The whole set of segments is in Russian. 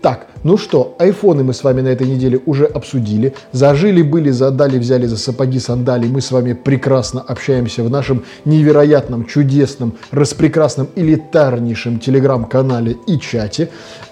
Так, ну что, айфоны мы с вами на этой неделе уже обсудили. Зажили, были, задали, взяли за сапоги, сандали. Мы с вами прекрасно общаемся в нашем невероятном, чудесном, распрекрасном, элитарнейшем телеграм-канале и чате.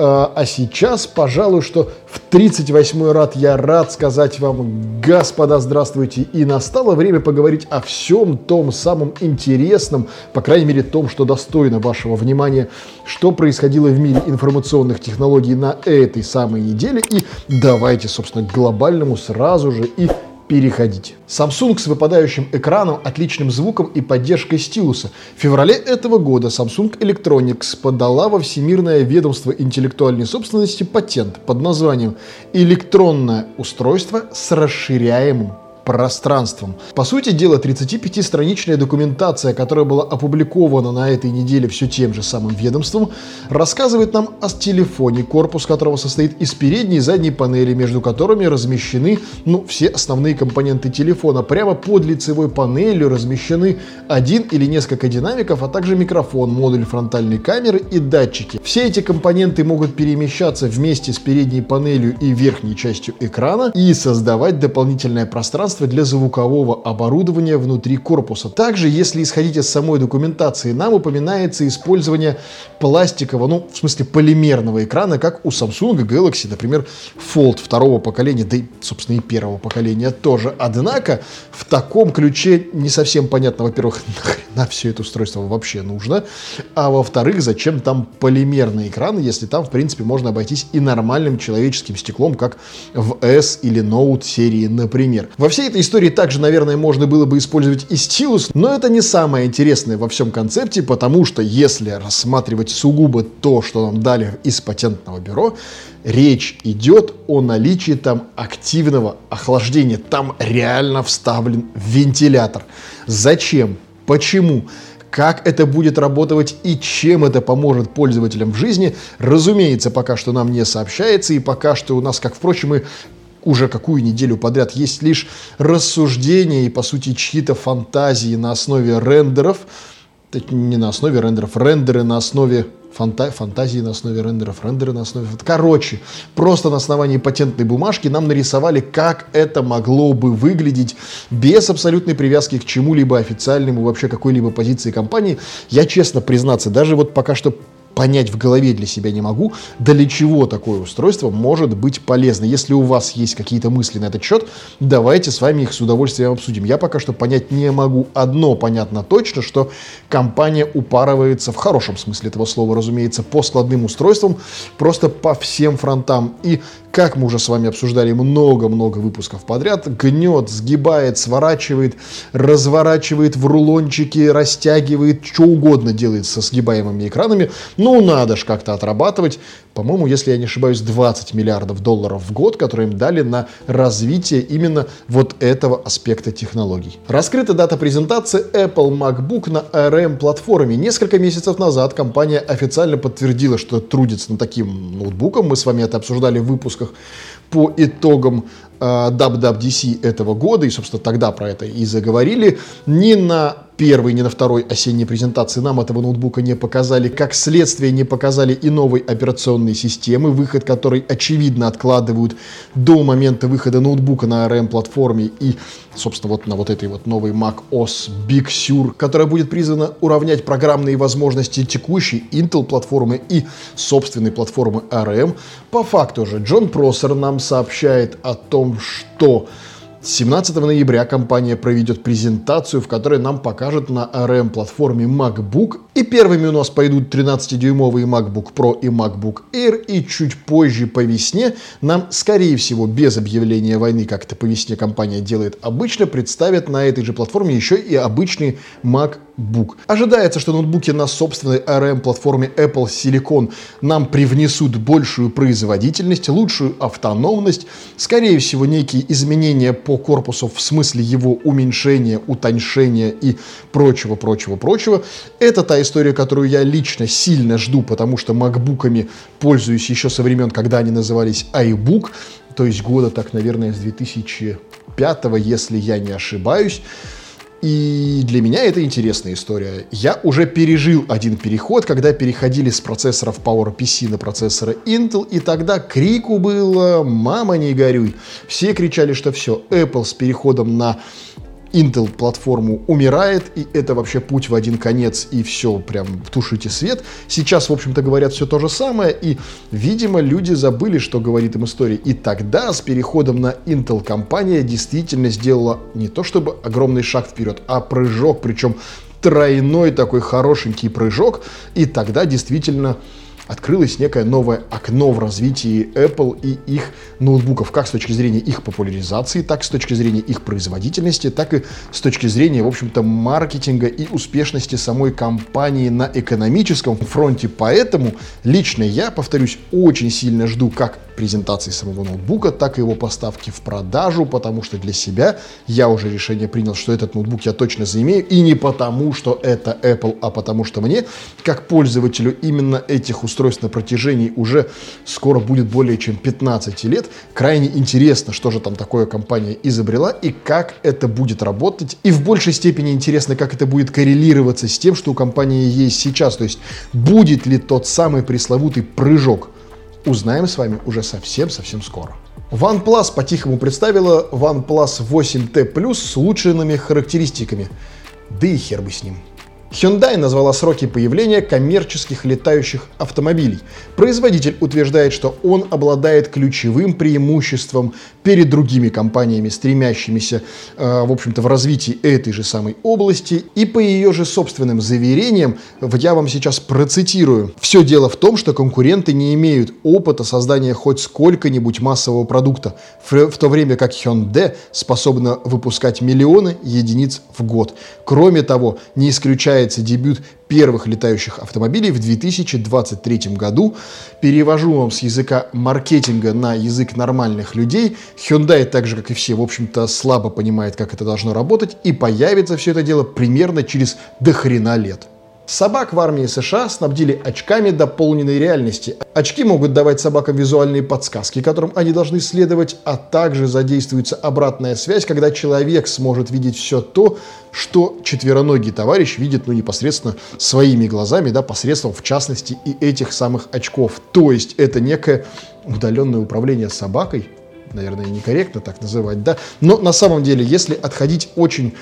А, а сейчас, пожалуй, что в 38-й рад я рад сказать вам, господа, здравствуйте. И настало время поговорить о всем том самом интересном, по крайней мере, том, что достойно вашего внимания, что происходило в мире информационных технологий на на этой самой неделе. И давайте, собственно, к глобальному сразу же и переходить. Samsung с выпадающим экраном, отличным звуком и поддержкой стилуса. В феврале этого года Samsung Electronics подала во Всемирное ведомство интеллектуальной собственности патент под названием «Электронное устройство с расширяемым пространством. По сути дела, 35-страничная документация, которая была опубликована на этой неделе все тем же самым ведомством, рассказывает нам о телефоне, корпус которого состоит из передней и задней панели, между которыми размещены ну, все основные компоненты телефона. Прямо под лицевой панелью размещены один или несколько динамиков, а также микрофон, модуль фронтальной камеры и датчики. Все эти компоненты могут перемещаться вместе с передней панелью и верхней частью экрана и создавать дополнительное пространство пространство для звукового оборудования внутри корпуса. Также, если исходить из самой документации, нам упоминается использование пластикового, ну, в смысле полимерного экрана, как у Samsung Galaxy, например, Fold второго поколения, да и, собственно, и первого поколения тоже. Однако, в таком ключе не совсем понятно, во-первых, на все это устройство вообще нужно, а во-вторых, зачем там полимерный экран, если там, в принципе, можно обойтись и нормальным человеческим стеклом, как в S или Note серии, например. Во всей этой истории также, наверное, можно было бы использовать и стилус, но это не самое интересное во всем концепте, потому что если рассматривать сугубо то, что нам дали из патентного бюро, речь идет о наличии там активного охлаждения. Там реально вставлен вентилятор. Зачем? Почему? Как это будет работать и чем это поможет пользователям в жизни, разумеется, пока что нам не сообщается, и пока что у нас, как, впрочем, и уже какую неделю подряд есть лишь рассуждения и, по сути, чьи-то фантазии на основе рендеров, не на основе рендеров, рендеры на основе фанта фантазии на основе рендеров, рендеры на основе... Короче, просто на основании патентной бумажки нам нарисовали, как это могло бы выглядеть без абсолютной привязки к чему-либо официальному, вообще какой-либо позиции компании. Я, честно признаться, даже вот пока что понять в голове для себя не могу, для чего такое устройство может быть полезно. Если у вас есть какие-то мысли на этот счет, давайте с вами их с удовольствием обсудим. Я пока что понять не могу. Одно понятно точно, что компания упарывается, в хорошем смысле этого слова, разумеется, по складным устройствам, просто по всем фронтам. И как мы уже с вами обсуждали много-много выпусков подряд, гнет, сгибает, сворачивает, разворачивает в рулончики, растягивает, что угодно делает со сгибаемыми экранами. Ну, надо же как-то отрабатывать. По-моему, если я не ошибаюсь, 20 миллиардов долларов в год, которые им дали на развитие именно вот этого аспекта технологий. Раскрыта дата презентации Apple MacBook на ARM-платформе. Несколько месяцев назад компания официально подтвердила, что трудится над таким ноутбуком. Мы с вами это обсуждали в выпусках по итогам э, WWDC этого года, и, собственно, тогда про это и заговорили, ни на первой, ни на второй осенней презентации нам этого ноутбука не показали. Как следствие не показали и новой операционной системы, выход которой очевидно откладывают до момента выхода ноутбука на ARM-платформе и, собственно, вот на вот этой вот новой Mac OS Big Sur, которая будет призвана уравнять программные возможности текущей Intel-платформы и собственной платформы ARM. По факту же Джон Просер нам сообщает о том, что 17 ноября компания проведет презентацию, в которой нам покажет на ARM-платформе MacBook. И первыми у нас пойдут 13-дюймовые MacBook Pro и MacBook Air. И чуть позже по весне нам, скорее всего, без объявления войны, как это по весне компания делает обычно, представят на этой же платформе еще и обычный MacBook. Ожидается, что ноутбуки на собственной ARM-платформе Apple Silicon нам привнесут большую производительность, лучшую автономность, скорее всего, некие изменения по корпусу в смысле его уменьшения, утоньшения и прочего, прочего, прочего. Это та история, которую я лично сильно жду, потому что макбуками пользуюсь еще со времен, когда они назывались iBook, то есть года так, наверное, с 2005, если я не ошибаюсь. И для меня это интересная история. Я уже пережил один переход, когда переходили с процессоров PowerPC на процессоры Intel, и тогда крику было «Мама, не горюй!». Все кричали, что все, Apple с переходом на Intel платформу умирает, и это вообще путь в один конец, и все, прям тушите свет. Сейчас, в общем-то, говорят все то же самое, и, видимо, люди забыли, что говорит им история. И тогда с переходом на Intel компания действительно сделала не то чтобы огромный шаг вперед, а прыжок, причем тройной такой хорошенький прыжок, и тогда действительно открылось некое новое окно в развитии Apple и их ноутбуков, как с точки зрения их популяризации, так с точки зрения их производительности, так и с точки зрения, в общем-то, маркетинга и успешности самой компании на экономическом фронте. Поэтому лично я, повторюсь, очень сильно жду как презентации самого ноутбука, так и его поставки в продажу, потому что для себя я уже решение принял, что этот ноутбук я точно заимею, и не потому, что это Apple, а потому что мне, как пользователю именно этих устройств на протяжении уже скоро будет более чем 15 лет, крайне интересно, что же там такое компания изобрела и как это будет работать, и в большей степени интересно, как это будет коррелироваться с тем, что у компании есть сейчас, то есть будет ли тот самый пресловутый прыжок узнаем с вами уже совсем-совсем скоро. OnePlus по-тихому представила OnePlus 8T Plus с улучшенными характеристиками. Да и хер бы с ним. Hyundai назвала сроки появления коммерческих летающих автомобилей. Производитель утверждает, что он обладает ключевым преимуществом перед другими компаниями, стремящимися, э, в общем-то, в развитии этой же самой области. И по ее же собственным заверениям, я вам сейчас процитирую. Все дело в том, что конкуренты не имеют опыта создания хоть сколько-нибудь массового продукта, в, в то время как Hyundai способна выпускать миллионы единиц в год. Кроме того, не исключая ожидается дебют первых летающих автомобилей в 2023 году. Перевожу вам с языка маркетинга на язык нормальных людей. Hyundai, так же как и все, в общем-то, слабо понимает, как это должно работать, и появится все это дело примерно через дохрена лет. Собак в армии США снабдили очками дополненной реальности. Очки могут давать собакам визуальные подсказки, которым они должны следовать, а также задействуется обратная связь, когда человек сможет видеть все то, что четвероногий товарищ видит ну, непосредственно своими глазами, да, посредством, в частности, и этих самых очков. То есть это некое удаленное управление собакой, наверное, некорректно так называть, да, но на самом деле, если отходить очень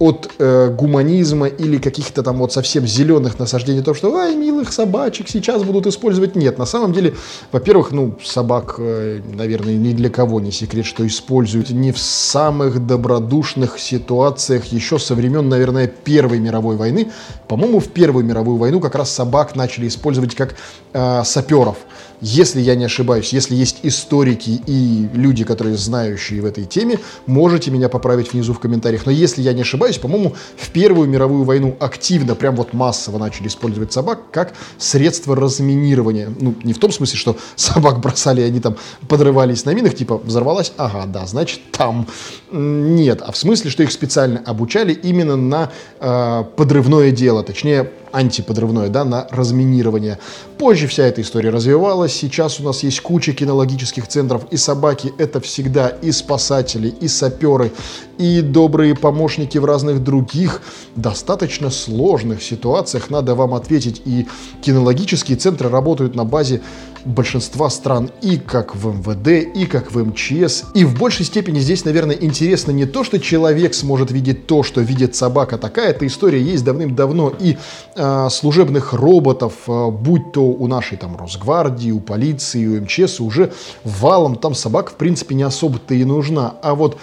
от э, гуманизма или каких-то там вот совсем зеленых насаждений, то, что ай, милых собачек сейчас будут использовать. Нет, на самом деле, во-первых, ну, собак, э, наверное, ни для кого не секрет, что используют не в самых добродушных ситуациях еще со времен, наверное, Первой мировой войны. По-моему, в Первую мировую войну как раз собак начали использовать как э, саперов. Если я не ошибаюсь, если есть историки и люди, которые знающие в этой теме, можете меня поправить внизу в комментариях. Но если я не ошибаюсь, по-моему, в Первую мировую войну активно, прям вот массово начали использовать собак как средство разминирования. Ну, не в том смысле, что собак бросали, и они там подрывались на минах, типа взорвалась, ага, да, значит там. Нет, а в смысле, что их специально обучали именно на э, подрывное дело, точнее антиподрывное, да, на разминирование. Позже вся эта история развивалась, сейчас у нас есть куча кинологических центров, и собаки это всегда и спасатели, и саперы, и добрые помощники в разных других достаточно сложных ситуациях, надо вам ответить, и кинологические центры работают на базе большинства стран и как в МВД, и как в МЧС. И в большей степени здесь, наверное, интересно не то, что человек сможет видеть то, что видит собака. Такая эта история есть давным-давно. И э, служебных роботов, э, будь то у нашей там Росгвардии, у полиции, у МЧС, уже валом там собак в принципе не особо-то и нужна. А вот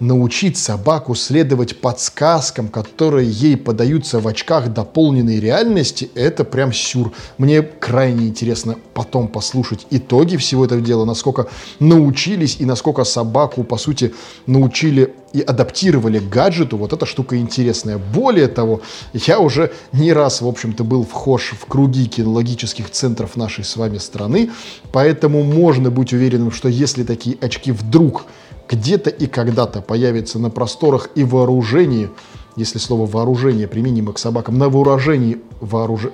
научить собаку следовать подсказкам, которые ей подаются в очках дополненной реальности, это прям сюр. Мне крайне интересно потом послушать итоги всего этого дела, насколько научились и насколько собаку, по сути, научили и адаптировали к гаджету, вот эта штука интересная. Более того, я уже не раз, в общем-то, был вхож в круги кинологических центров нашей с вами страны, поэтому можно быть уверенным, что если такие очки вдруг где-то и когда-то появится на просторах и вооружении, если слово вооружение применимо к собакам, на вооружении вооруж...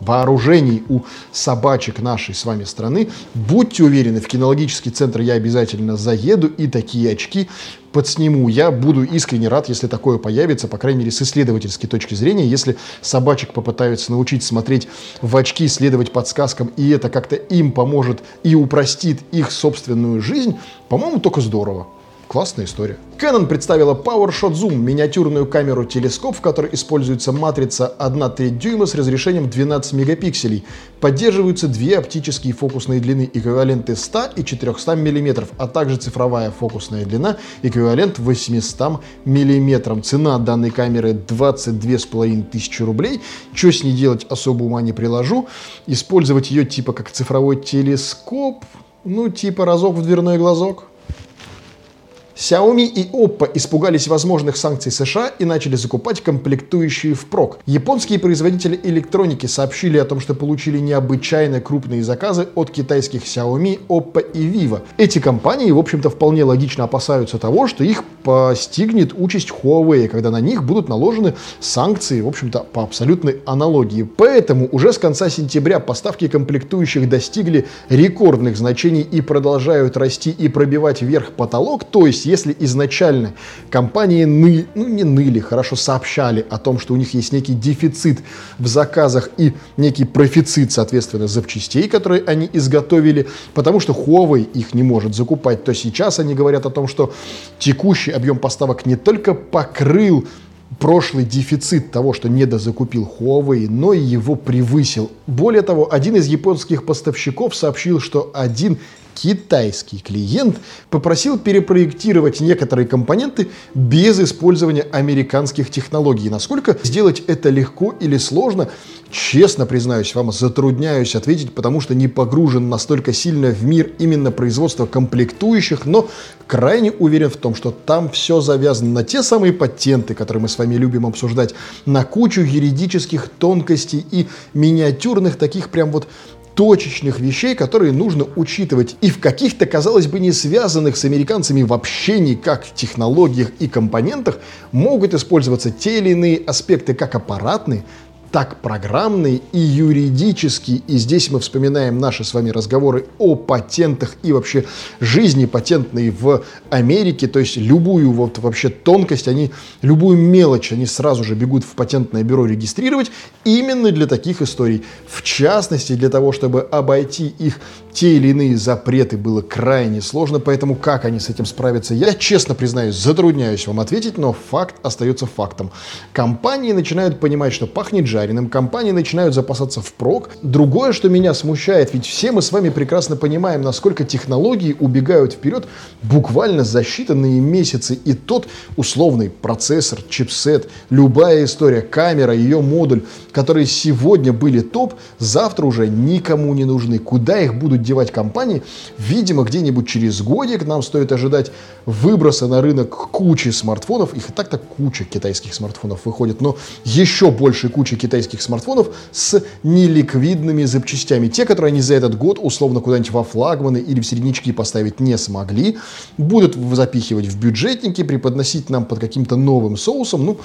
вооружений у собачек нашей с вами страны. Будьте уверены, в кинологический центр я обязательно заеду и такие очки подсниму. Я буду искренне рад, если такое появится, по крайней мере, с исследовательской точки зрения. Если собачек попытаются научить смотреть в очки, следовать подсказкам, и это как-то им поможет и упростит их собственную жизнь, по-моему, только здорово. Классная история. Canon представила PowerShot Zoom, миниатюрную камеру-телескоп, в которой используется матрица 1,3 дюйма с разрешением 12 мегапикселей. Поддерживаются две оптические фокусные длины, эквиваленты 100 и 400 мм, а также цифровая фокусная длина, эквивалент 800 мм. Цена данной камеры 22,5 тысячи рублей. Что с ней делать, особо ума не приложу. Использовать ее типа как цифровой телескоп, ну типа разок в дверной глазок. Xiaomi и Oppo испугались возможных санкций США и начали закупать комплектующие впрок. Японские производители электроники сообщили о том, что получили необычайно крупные заказы от китайских Xiaomi, Oppo и Vivo. Эти компании, в общем-то, вполне логично опасаются того, что их постигнет участь Huawei, когда на них будут наложены санкции, в общем-то, по абсолютной аналогии. Поэтому уже с конца сентября поставки комплектующих достигли рекордных значений и продолжают расти и пробивать вверх потолок, то есть если изначально компании ны, ну не ныли, хорошо сообщали о том, что у них есть некий дефицит в заказах и некий профицит, соответственно, запчастей, которые они изготовили, потому что Huawei их не может закупать, то сейчас они говорят о том, что текущий объем поставок не только покрыл прошлый дефицит того, что недозакупил Huawei, но и его превысил. Более того, один из японских поставщиков сообщил, что один китайский клиент попросил перепроектировать некоторые компоненты без использования американских технологий. Насколько сделать это легко или сложно, честно признаюсь вам, затрудняюсь ответить, потому что не погружен настолько сильно в мир именно производства комплектующих, но крайне уверен в том, что там все завязано на те самые патенты, которые мы с вами любим обсуждать, на кучу юридических тонкостей и миниатюрных таких прям вот точечных вещей, которые нужно учитывать. И в каких-то, казалось бы, не связанных с американцами вообще никак технологиях и компонентах могут использоваться те или иные аспекты как аппаратные, так программный и юридический. И здесь мы вспоминаем наши с вами разговоры о патентах и вообще жизни патентной в Америке. То есть любую вот вообще тонкость, они, любую мелочь, они сразу же бегут в патентное бюро регистрировать именно для таких историй. В частности, для того, чтобы обойти их те или иные запреты было крайне сложно, поэтому как они с этим справятся, я честно признаюсь, затрудняюсь вам ответить, но факт остается фактом. Компании начинают понимать, что пахнет жареным, компании начинают запасаться впрок. Другое, что меня смущает, ведь все мы с вами прекрасно понимаем, насколько технологии убегают вперед буквально за считанные месяцы, и тот условный процессор, чипсет, любая история, камера, ее модуль, которые сегодня были топ, завтра уже никому не нужны. Куда их будут девать компании. Видимо, где-нибудь через годик нам стоит ожидать выброса на рынок кучи смартфонов. Их и так-то куча китайских смартфонов выходит, но еще больше кучи китайских смартфонов с неликвидными запчастями. Те, которые они за этот год условно куда-нибудь во флагманы или в середнячки поставить не смогли, будут запихивать в бюджетники, преподносить нам под каким-то новым соусом. Ну,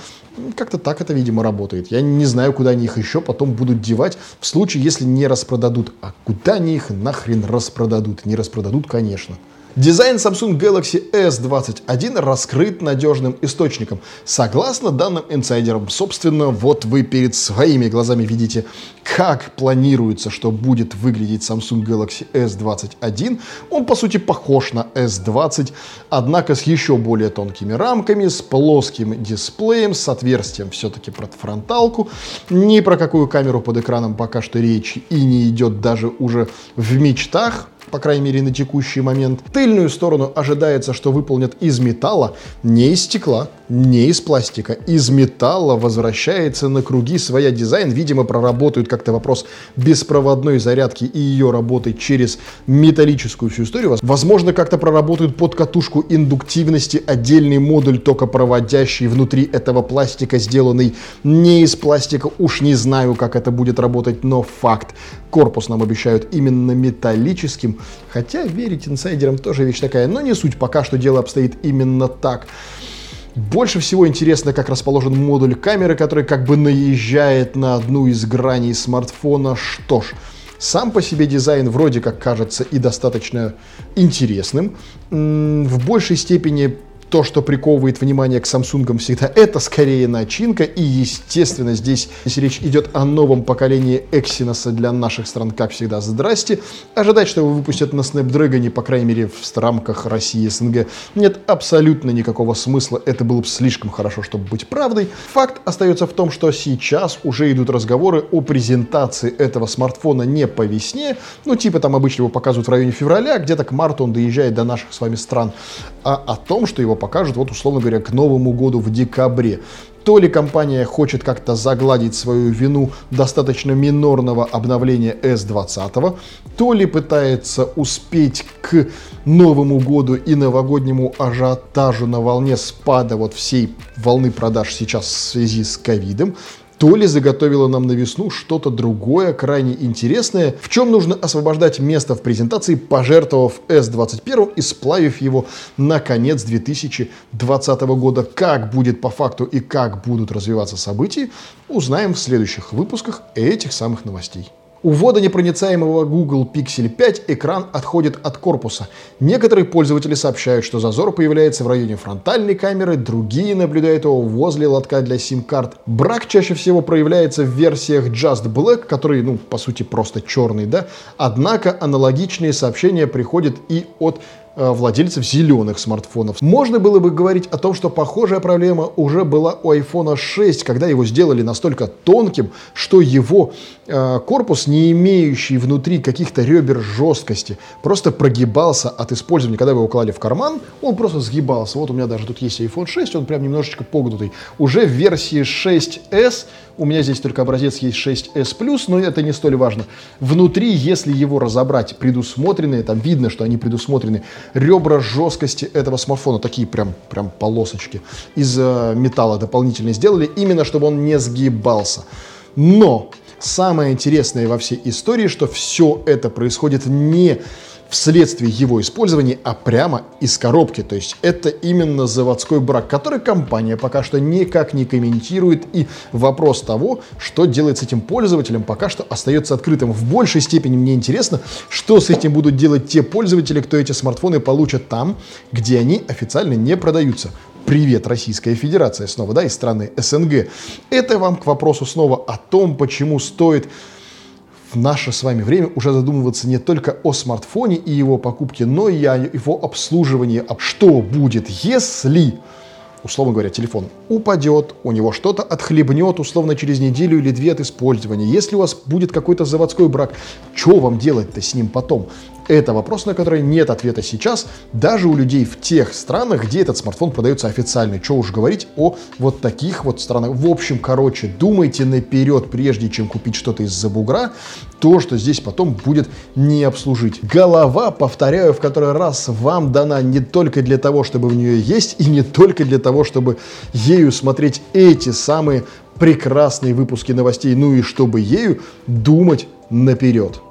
как-то так это, видимо, работает. Я не знаю, куда они их еще потом будут девать в случае, если не распродадут. А куда они их нахрен распродадут. Не распродадут, конечно. Дизайн Samsung Galaxy S21 раскрыт надежным источником. Согласно данным инсайдерам, собственно, вот вы перед своими глазами видите, как планируется, что будет выглядеть Samsung Galaxy S21. Он, по сути, похож на S20, однако с еще более тонкими рамками, с плоским дисплеем, с отверстием все-таки под фронталку. Ни про какую камеру под экраном пока что речи и не идет даже уже в мечтах по крайней мере на текущий момент. Тыльную сторону ожидается, что выполнят из металла, не из стекла, не из пластика. Из металла возвращается на круги своя дизайн. Видимо, проработают как-то вопрос беспроводной зарядки и ее работы через металлическую всю историю. Возможно, как-то проработают под катушку индуктивности отдельный модуль токопроводящий внутри этого пластика, сделанный не из пластика. Уж не знаю, как это будет работать, но факт. Корпус нам обещают именно металлическим. Хотя верить инсайдерам тоже вещь такая. Но не суть, пока что дело обстоит именно так. Больше всего интересно, как расположен модуль камеры, который как бы наезжает на одну из граней смартфона. Что ж, сам по себе дизайн вроде как кажется и достаточно интересным. В большей степени то, что приковывает внимание к Samsung всегда, это скорее начинка. И, естественно, здесь, если речь идет о новом поколении Exynos для наших стран, как всегда, здрасте. Ожидать, что его выпустят на Snapdragon, по крайней мере, в рамках России и СНГ, нет абсолютно никакого смысла. Это было бы слишком хорошо, чтобы быть правдой. Факт остается в том, что сейчас уже идут разговоры о презентации этого смартфона не по весне, ну, типа там обычно его показывают в районе февраля, где-то к марту он доезжает до наших с вами стран, а о том, что его покажут, вот условно говоря, к Новому году в декабре. То ли компания хочет как-то загладить свою вину достаточно минорного обновления S20, то ли пытается успеть к Новому году и новогоднему ажиотажу на волне спада вот всей волны продаж сейчас в связи с ковидом, то ли заготовила нам на весну что-то другое, крайне интересное, в чем нужно освобождать место в презентации, пожертвовав S21 и сплавив его на конец 2020 года. Как будет по факту и как будут развиваться события, узнаем в следующих выпусках этих самых новостей. У водонепроницаемого Google Pixel 5 экран отходит от корпуса. Некоторые пользователи сообщают, что зазор появляется в районе фронтальной камеры, другие наблюдают его возле лотка для сим-карт. Брак чаще всего проявляется в версиях Just Black, который, ну, по сути, просто черный, да? Однако аналогичные сообщения приходят и от владельцев зеленых смартфонов. Можно было бы говорить о том, что похожая проблема уже была у iPhone 6, когда его сделали настолько тонким, что его э, корпус, не имеющий внутри каких-то ребер жесткости, просто прогибался от использования. Когда вы его клали в карман, он просто сгибался. Вот у меня даже тут есть iPhone 6, он прям немножечко погнутый. Уже в версии 6s у меня здесь только образец есть 6s+, но это не столь важно. Внутри, если его разобрать, предусмотрены, там видно, что они предусмотрены, ребра жесткости этого смартфона, такие прям, прям полосочки из э, металла дополнительно сделали, именно чтобы он не сгибался. Но самое интересное во всей истории, что все это происходит не вследствие его использования, а прямо из коробки. То есть это именно заводской брак, который компания пока что никак не комментирует. И вопрос того, что делать с этим пользователем, пока что остается открытым. В большей степени мне интересно, что с этим будут делать те пользователи, кто эти смартфоны получат там, где они официально не продаются. Привет, Российская Федерация, снова, да, из страны СНГ. Это вам к вопросу снова о том, почему стоит в наше с вами время уже задумываться не только о смартфоне и его покупке, но и о его обслуживании. А что будет, если условно говоря, телефон упадет, у него что-то отхлебнет, условно, через неделю или две от использования. Если у вас будет какой-то заводской брак, что вам делать-то с ним потом? Это вопрос, на который нет ответа сейчас, даже у людей в тех странах, где этот смартфон продается официально. Что уж говорить о вот таких вот странах. В общем, короче, думайте наперед, прежде чем купить что-то из-за бугра, то, что здесь потом будет не обслужить. Голова, повторяю в который раз, вам дана не только для того, чтобы в нее есть, и не только для того, чтобы ею смотреть эти самые прекрасные выпуски новостей, ну и чтобы ею думать наперед.